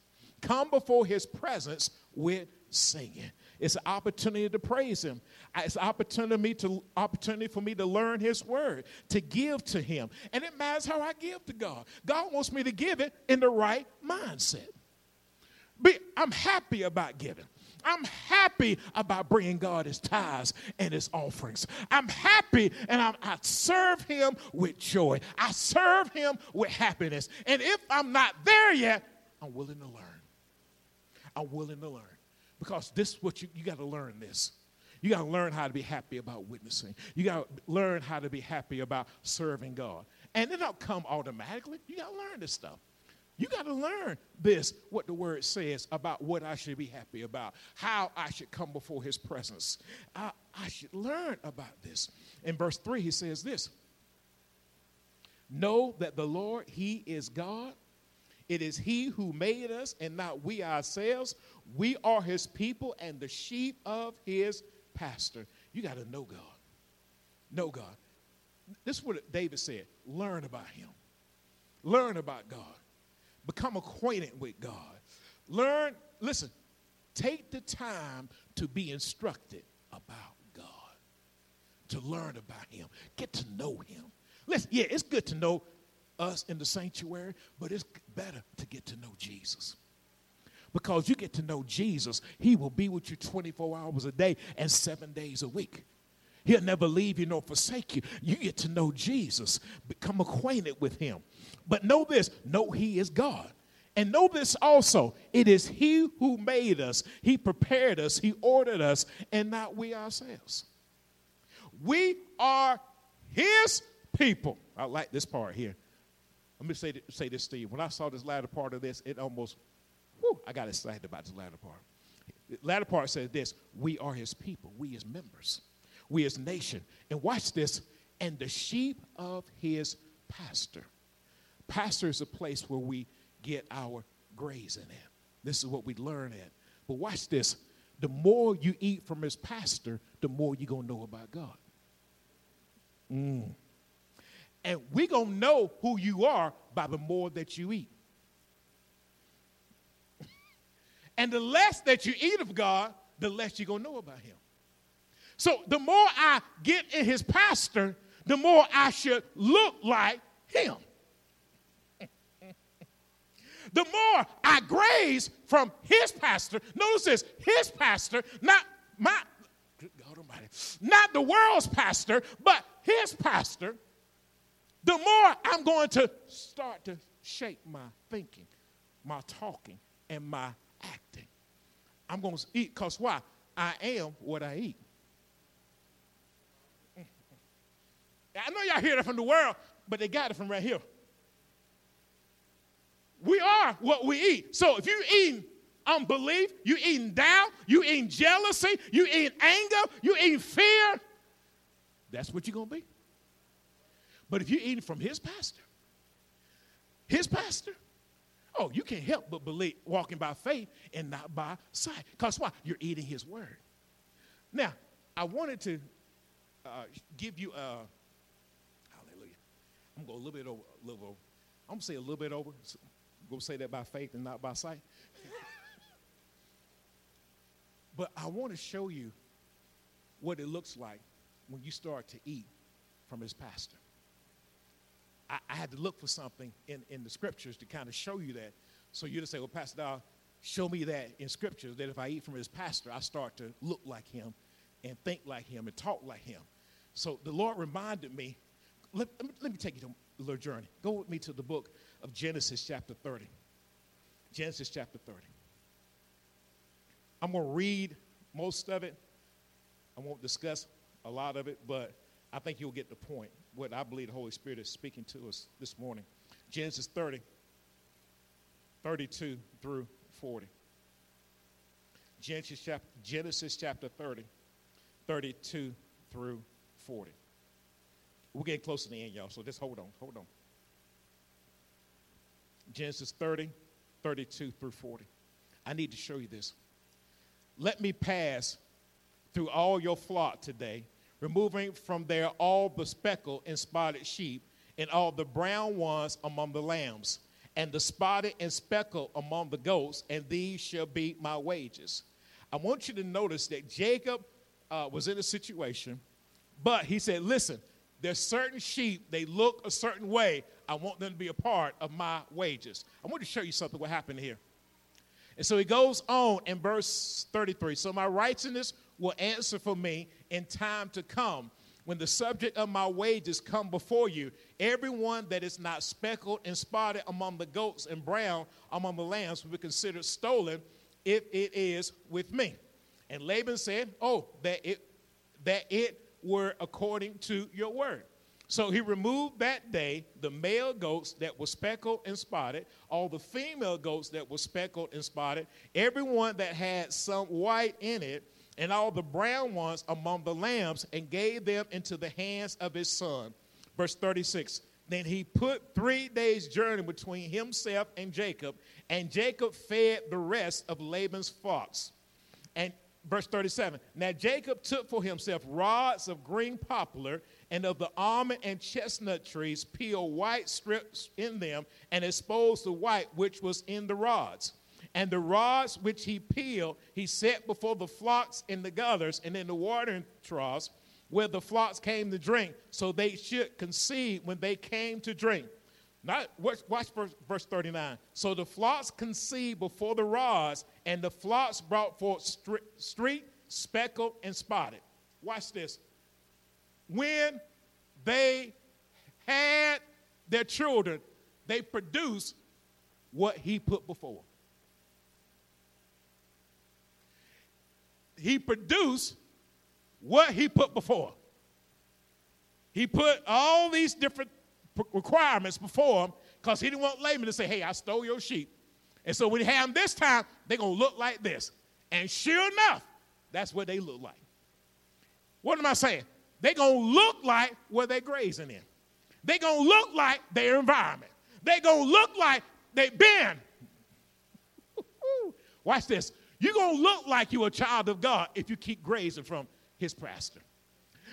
Come before His presence with singing. It's an opportunity to praise Him. It's an opportunity, to, opportunity for me to learn His Word, to give to Him. And it matters how I give to God. God wants me to give it in the right mindset. I'm happy about giving. I'm happy about bringing God his tithes and his offerings. I'm happy and I'm, i serve him with joy. I serve him with happiness. And if I'm not there yet, I'm willing to learn. I'm willing to learn. Because this is what you, you got to learn this. You got to learn how to be happy about witnessing. You got to learn how to be happy about serving God. And it don't come automatically. You got to learn this stuff. You got to learn this, what the word says about what I should be happy about, how I should come before his presence. I, I should learn about this. In verse 3, he says this Know that the Lord, he is God. It is he who made us and not we ourselves. We are his people and the sheep of his pastor. You got to know God. Know God. This is what David said learn about him, learn about God, become acquainted with God. Learn, listen, take the time to be instructed about God, to learn about him, get to know him. Listen, yeah, it's good to know us in the sanctuary, but it's better to get to know Jesus because you get to know Jesus, He will be with you 24 hours a day and seven days a week. He'll never leave you nor forsake you. You get to know Jesus, become acquainted with Him. But know this know He is God. And know this also it is He who made us, He prepared us, He ordered us, and not we ourselves. We are His people. I like this part here. Let me say, say this, Steve. When I saw this latter part of this, it almost Whew, I got excited about this latter part. The latter part says this We are his people, we as members, we as nation. And watch this, and the sheep of his pastor. Pastor is a place where we get our grazing at. This is what we learn at. But watch this the more you eat from his pastor, the more you're going to know about God. Mm. And we're going to know who you are by the more that you eat. *laughs* and the less that you eat of God, the less you're going to know about Him. So the more I get in His pastor, the more I should look like Him. *laughs* the more I graze from His pastor, notice this, His pastor, not my, not the world's pastor, but His pastor the more I'm going to start to shape my thinking, my talking, and my acting. I'm going to eat because why? I am what I eat. Mm-hmm. I know y'all hear that from the world, but they got it from right here. We are what we eat. So if you eating unbelief, you eating doubt, you eating jealousy, you eating anger, you eating fear, that's what you're going to be. But if you're eating from his pastor, his pastor, oh, you can't help but believe walking by faith and not by sight. Because why? You're eating his word. Now, I wanted to uh, give you a hallelujah. I'm going to go a little bit over, a little over. I'm going to say a little bit over. So to say that by faith and not by sight. *laughs* but I want to show you what it looks like when you start to eat from his pastor. I, I, had to look for something in, in the scriptures to kind of show you that. So you to say, well, Pastor show me that in scriptures that if I eat from his pastor, I start to look like him and think like him and talk like him. So the Lord reminded me, let, let, me, let me take you to a little journey. Go with me to the book of Genesis chapter 30. Genesis chapter 30. I'm going to read most of it. I won't discuss a lot of it, but I think you'll get the point what I believe the Holy Spirit is speaking to us this morning. Genesis 30, 32 through 40. Genesis chapter, Genesis chapter 30, 32 through 40. We're getting close to the end, y'all, so just hold on, hold on. Genesis 30, 32 through 40. I need to show you this. Let me pass through all your flock today removing from there all the speckled and spotted sheep, and all the brown ones among the lambs, and the spotted and speckled among the goats, and these shall be my wages. I want you to notice that Jacob uh, was in a situation, but he said, Listen, there's certain sheep, they look a certain way. I want them to be a part of my wages. I want to show you something what happened here. And so he goes on in verse 33. So my righteousness will answer for me in time to come. When the subject of my wages come before you, everyone that is not speckled and spotted among the goats and brown among the lambs will be considered stolen if it is with me. And Laban said, Oh, that it that it were according to your word. So he removed that day the male goats that were speckled and spotted, all the female goats that were speckled and spotted, everyone that had some white in it, and all the brown ones among the lambs and gave them into the hands of his son. Verse 36 Then he put three days' journey between himself and Jacob, and Jacob fed the rest of Laban's flocks. And verse 37 Now Jacob took for himself rods of green poplar and of the almond and chestnut trees, peeled white strips in them, and exposed the white which was in the rods. And the rods which he peeled, he set before the flocks in the gutters and in the watering troughs where the flocks came to drink, so they should conceive when they came to drink. Not, watch, watch verse, verse 39. So the flocks conceived before the rods, and the flocks brought forth street speckled, and spotted. Watch this. When they had their children, they produced what he put before. He produced what he put before. He put all these different requirements before him because he didn't want Laban to say, hey, I stole your sheep. And so when he had them this time, they're going to look like this. And sure enough, that's what they look like. What am I saying? They're going to look like where they're grazing in. They're going to look like their environment. They're going to look like they've been. *laughs* Watch this. You're going to look like you're a child of God if you keep grazing from his pastor.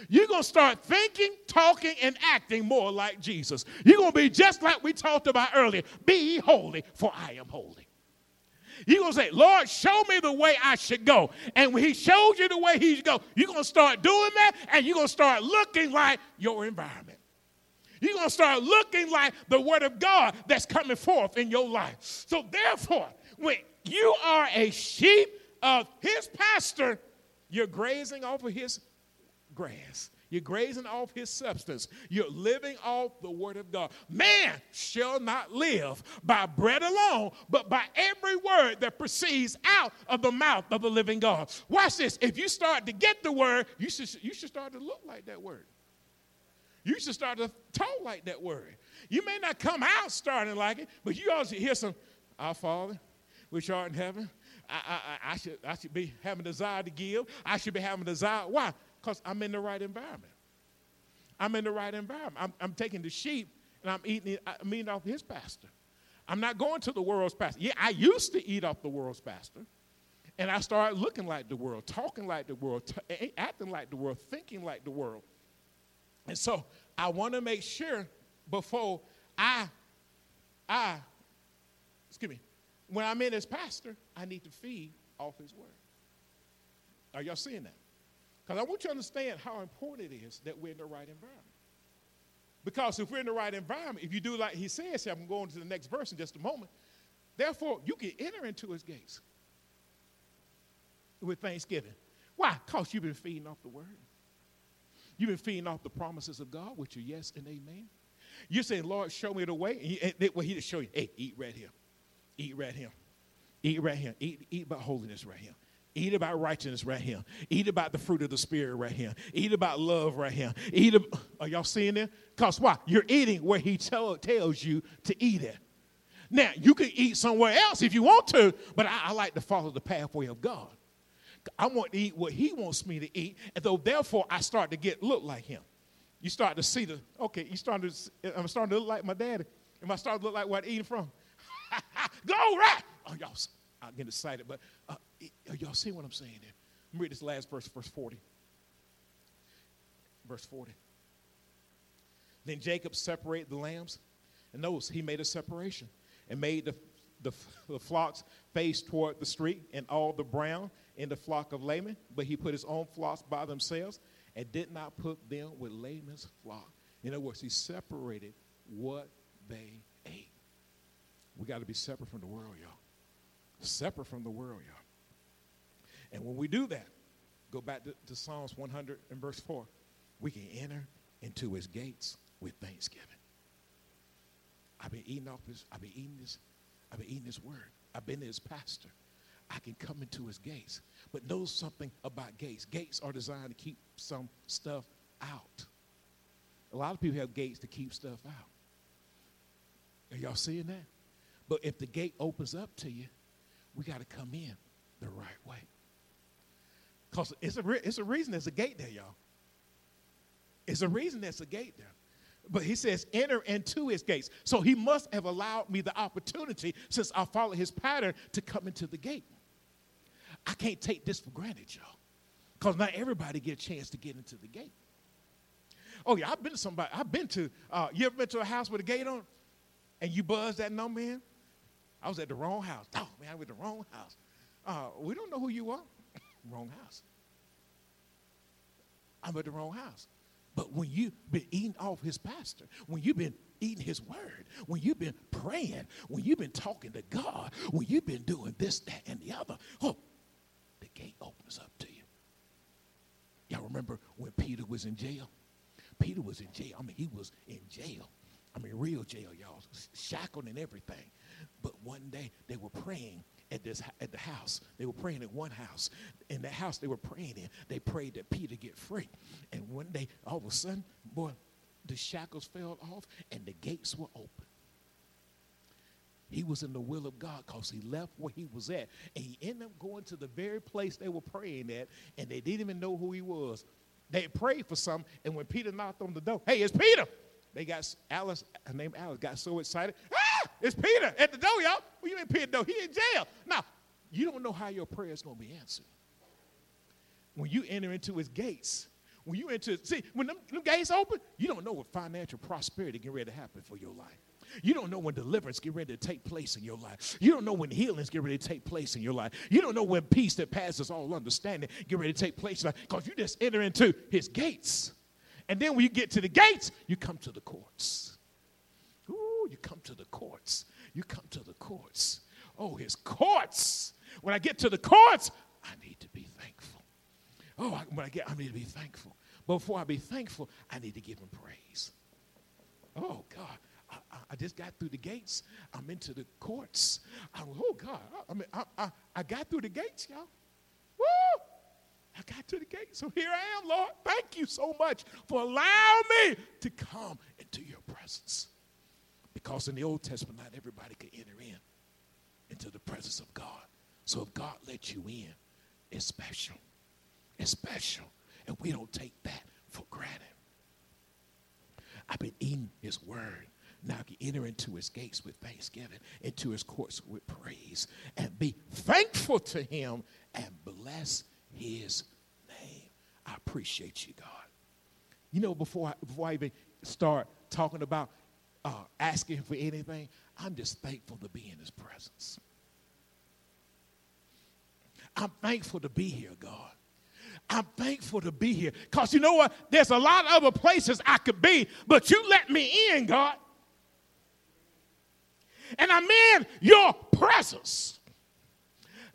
You're going to start thinking, talking, and acting more like Jesus. You're going to be just like we talked about earlier. Be holy, for I am holy. You're going to say, Lord, show me the way I should go. And when He shows you the way He should go, you're going to start doing that and you're going to start looking like your environment. You're going to start looking like the Word of God that's coming forth in your life. So, therefore, when you are a sheep of His pastor, you're grazing off of His grass. You're grazing off his substance. You're living off the word of God. Man shall not live by bread alone, but by every word that proceeds out of the mouth of the living God. Watch this. If you start to get the word, you should, you should start to look like that word. You should start to talk like that word. You may not come out starting like it, but you also hear some, Our Father, which art in heaven. I, I, I, should, I should be having a desire to give. I should be having a desire. Why? Because I'm in the right environment. I'm in the right environment. I'm, I'm taking the sheep and I'm eating, I'm eating off his pastor. I'm not going to the world's pastor. Yeah, I used to eat off the world's pastor. And I started looking like the world, talking like the world, t- eh, acting like the world, thinking like the world. And so I want to make sure before I, I, excuse me, when I'm in as pastor, I need to feed off his word. Are y'all seeing that? Because I want you to understand how important it is that we're in the right environment. Because if we're in the right environment, if you do like he says, I'm going to the next verse in just a moment, therefore you can enter into his gates with thanksgiving. Why? Because you've been feeding off the word. You've been feeding off the promises of God, which are yes and amen. You're saying, Lord, show me the way. And he, and well, he just show you, hey, eat right here. Eat right here. Eat right here. Eat, eat about holiness right here. Eat about righteousness right here. Eat about the fruit of the spirit right here. Eat about love right here. Eat. Ab- Are y'all seeing it? Cause why? You're eating where He tell, tells you to eat it. Now you can eat somewhere else if you want to, but I, I like to follow the pathway of God. I want to eat what He wants me to eat, and though therefore I start to get look like Him. You start to see the okay. You start to. I'm starting to look like my daddy. Am I starting to look like what I'm eating from? *laughs* Go right. Oh y'all, I get excited, but uh, y'all see what I'm saying there? Let me read this last verse, verse 40. Verse 40. Then Jacob separated the lambs, and those he made a separation and made the, the, the flocks face toward the street and all the brown in the flock of Laban, but he put his own flocks by themselves and did not put them with Laban's flock. In other words, he separated what they ate. We got to be separate from the world, y'all separate from the world, y'all. And when we do that, go back to, to Psalms 100 and verse 4, we can enter into his gates with thanksgiving. I've been eating off his, I've been eating this, I've been eating his word. I've been his pastor. I can come into his gates. But know something about gates. Gates are designed to keep some stuff out. A lot of people have gates to keep stuff out. Are y'all seeing that? But if the gate opens up to you, we got to come in the right way. Because it's a, re- it's a reason there's a gate there, y'all. It's a reason there's a gate there. But he says, enter into his gates. So he must have allowed me the opportunity, since I follow his pattern, to come into the gate. I can't take this for granted, y'all. Because not everybody get a chance to get into the gate. Oh, yeah, I've been to somebody, I've been to, uh, you ever been to a house with a gate on? And you buzz that number in? I was at the wrong house. Oh, man, I was at the wrong house. Uh, we don't know who you are. *laughs* wrong house. I'm at the wrong house. But when you've been eating off his pastor, when you've been eating his word, when you've been praying, when you've been talking to God, when you've been doing this, that, and the other, oh, the gate opens up to you. Y'all remember when Peter was in jail? Peter was in jail. I mean, he was in jail. I mean, real jail, y'all, shackled and everything. But one day they were praying at this at the house. They were praying at one house. In the house they were praying in, they prayed that Peter get free. And one day, all of a sudden, boy, the shackles fell off and the gates were open. He was in the will of God because he left where he was at. And he ended up going to the very place they were praying at, and they didn't even know who he was. They prayed for some, and when Peter knocked on the door, hey, it's Peter. They got Alice, her name Alice, got so excited. Ah, it's Peter at the door, y'all. Well, you ain't Peter though. He in jail. Now, you don't know how your prayer is going to be answered. When you enter into his gates when you enter, see, when them, them gates open, you don't know what financial prosperity get ready to happen for your life. You don't know when deliverance get ready to take place in your life. You don't know when healings get ready to take place in your life. You don't know when peace that passes all understanding get ready to take place because you just enter into his gates. And then when you get to the gates, you come to the courts. Ooh, you come to the courts. You come to the courts. Oh, his courts. When I get to the courts, I need to be thankful. Oh, when I get, I need to be thankful. Before I be thankful, I need to give him praise. Oh, God. I, I, just got through the gates. I'm into the courts. I, oh, God. I, I mean, I, I, got through the gates, y'all. Woo! I got to the gate. So here I am, Lord. Thank you so much for allowing me to come into your presence. Because in the Old Testament, not everybody could enter in into the presence of God. So if God lets you in, it's special. It's special. And we don't take that for granted. I've been eating his word. Now I can enter into his gates with thanksgiving, into his courts with praise, and be thankful to him and bless his name. I appreciate you, God. You know, before I, before I even start talking about uh, asking for anything, I'm just thankful to be in his presence. I'm thankful to be here, God. I'm thankful to be here. Because you know what? There's a lot of other places I could be, but you let me in, God. And I'm in your presence.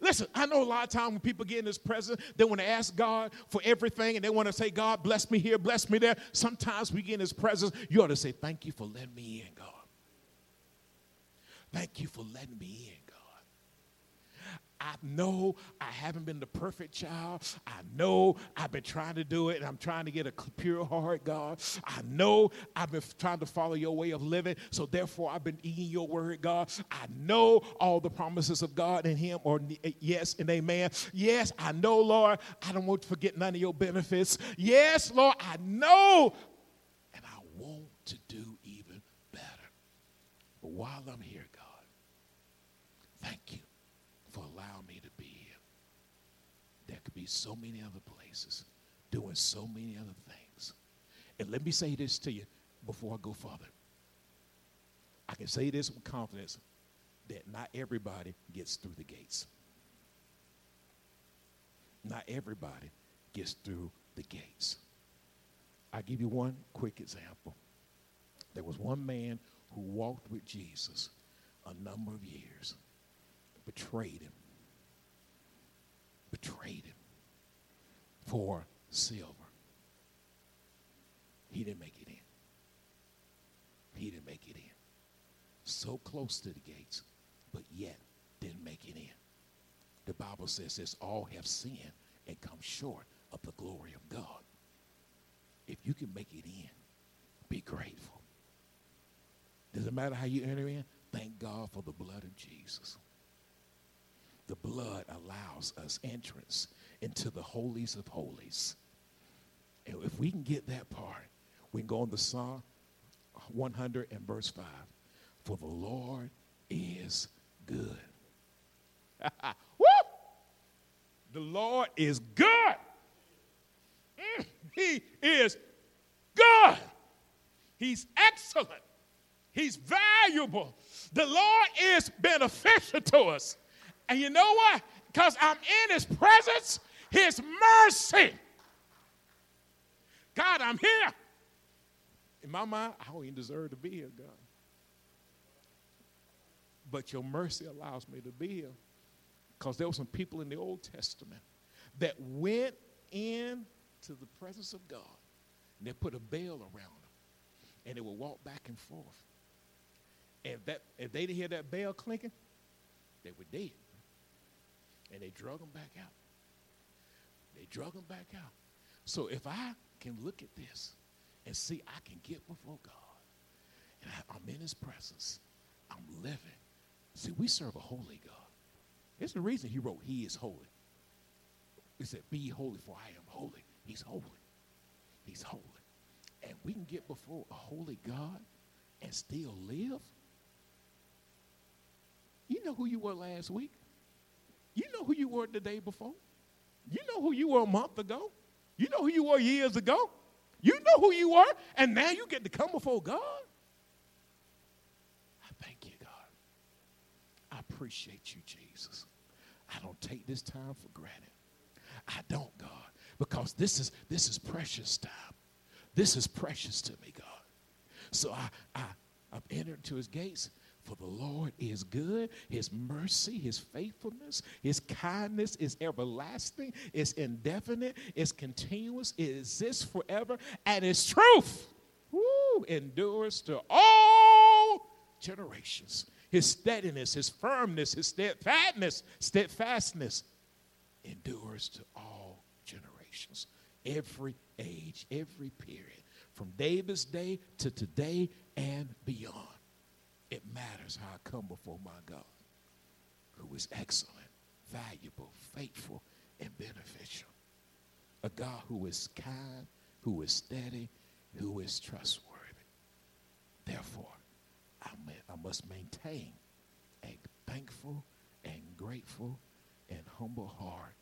Listen, I know a lot of times when people get in His presence, they want to ask God for everything and they want to say, God, bless me here, bless me there. Sometimes we get in His presence, you ought to say, Thank you for letting me in, God. Thank you for letting me in. I know I haven't been the perfect child. I know I've been trying to do it and I'm trying to get a pure heart, God. I know I've been trying to follow your way of living. So therefore, I've been eating your word, God. I know all the promises of God in Him, or eh, yes and amen. Yes, I know, Lord. I don't want to forget none of your benefits. Yes, Lord, I know. And I want to do even better. But while I'm here, God, thank you be so many other places doing so many other things. And let me say this to you before I go further. I can say this with confidence that not everybody gets through the gates. Not everybody gets through the gates. i give you one quick example. There was one man who walked with Jesus a number of years, betrayed him, betrayed him, for silver. He didn't make it in. He didn't make it in. So close to the gates, but yet didn't make it in. The Bible says this all have sinned and come short of the glory of God. If you can make it in, be grateful. Doesn't matter how you enter in, thank God for the blood of Jesus. Blood allows us entrance into the holies of holies. And if we can get that part, we can go on the Psalm 100 and verse 5. For the Lord is good. *laughs* Woo! The Lord is good. Mm, he is good. He's excellent. He's valuable. The Lord is beneficial to us. And you know what? Because I'm in his presence, his mercy. God, I'm here. In my mind, I don't even deserve to be here, God. But your mercy allows me to be here. Because there were some people in the Old Testament that went in to the presence of God and they put a veil around them and they would walk back and forth. If, that, if they didn't hear that bell clinking, they were dead. And they drug them back out. They drug them back out. So if I can look at this and see I can get before God, and I, I'm in his presence, I'm living. See, we serve a holy God. There's the reason he wrote, He is holy. He said, Be holy, for I am holy. He's holy. He's holy. And we can get before a holy God and still live. You know who you were last week? You know who you were the day before. You know who you were a month ago. You know who you were years ago. You know who you are, and now you get to come before God. I thank you, God. I appreciate you, Jesus. I don't take this time for granted. I don't, God, because this is this is precious time. This is precious to me, God. So I, I I've entered into his gates for the Lord is good, his mercy, his faithfulness, his kindness is everlasting, it's indefinite, it's continuous, it exists forever, and its truth woo, endures to all generations. His steadiness, his firmness, his steadfastness, steadfastness endures to all generations, every age, every period, from David's day to today and beyond. It matters how I come before my God, who is excellent, valuable, faithful, and beneficial. A God who is kind, who is steady, who is trustworthy. Therefore, I, may, I must maintain a thankful and grateful and humble heart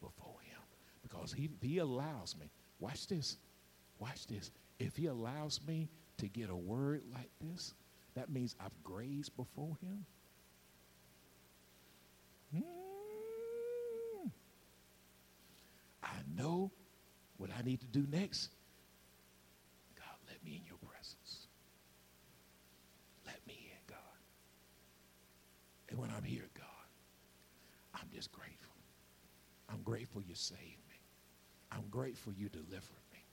before him. Because he, he allows me, watch this, watch this. If he allows me to get a word like this, that means I've grazed before him. Mm. I know what I need to do next. God, let me in your presence. Let me in, God. And when I'm here, God, I'm just grateful. I'm grateful you saved me. I'm grateful you delivered me.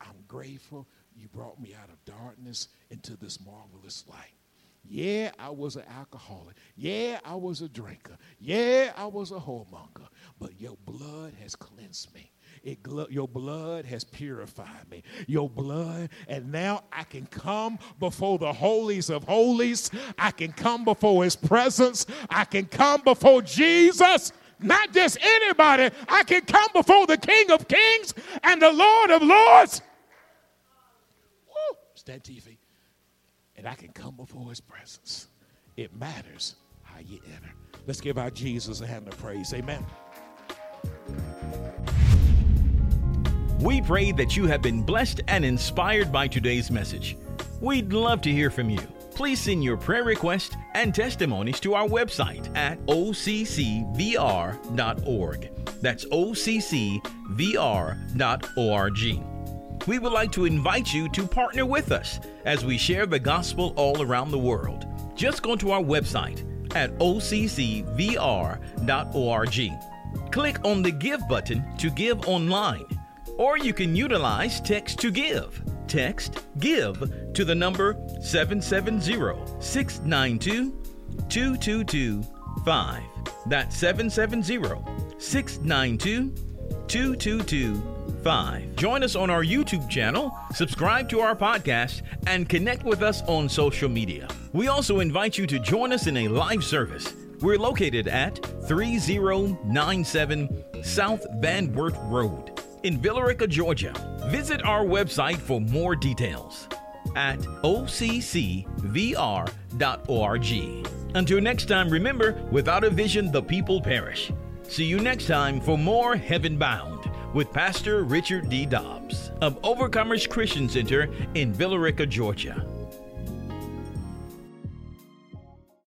I'm grateful you brought me out of darkness into this marvelous light. Yeah, I was an alcoholic. Yeah, I was a drinker. Yeah, I was a whoremonger. But your blood has cleansed me. It, your blood has purified me. Your blood, and now I can come before the holies of holies. I can come before his presence. I can come before Jesus. Not just anybody. I can come before the King of Kings and the Lord of Lords stand TV, and I can come before his presence. It matters how you enter. Let's give our Jesus a hand of praise. Amen. We pray that you have been blessed and inspired by today's message. We'd love to hear from you. Please send your prayer request and testimonies to our website at occvr.org. That's occvr.org we would like to invite you to partner with us as we share the gospel all around the world. Just go to our website at occvr.org. Click on the Give button to give online, or you can utilize Text to Give. Text GIVE to the number 770 692 2225. That's 770 692 2225. 5. Join us on our YouTube channel, subscribe to our podcast, and connect with us on social media. We also invite you to join us in a live service. We're located at 3097 South Van Wert Road in Villa Rica, Georgia. Visit our website for more details at occvr.org. Until next time, remember, without a vision, the people perish. See you next time for more Heaven Bound with Pastor Richard D. Dobbs of Overcomers Christian Center in Villa Rica, Georgia.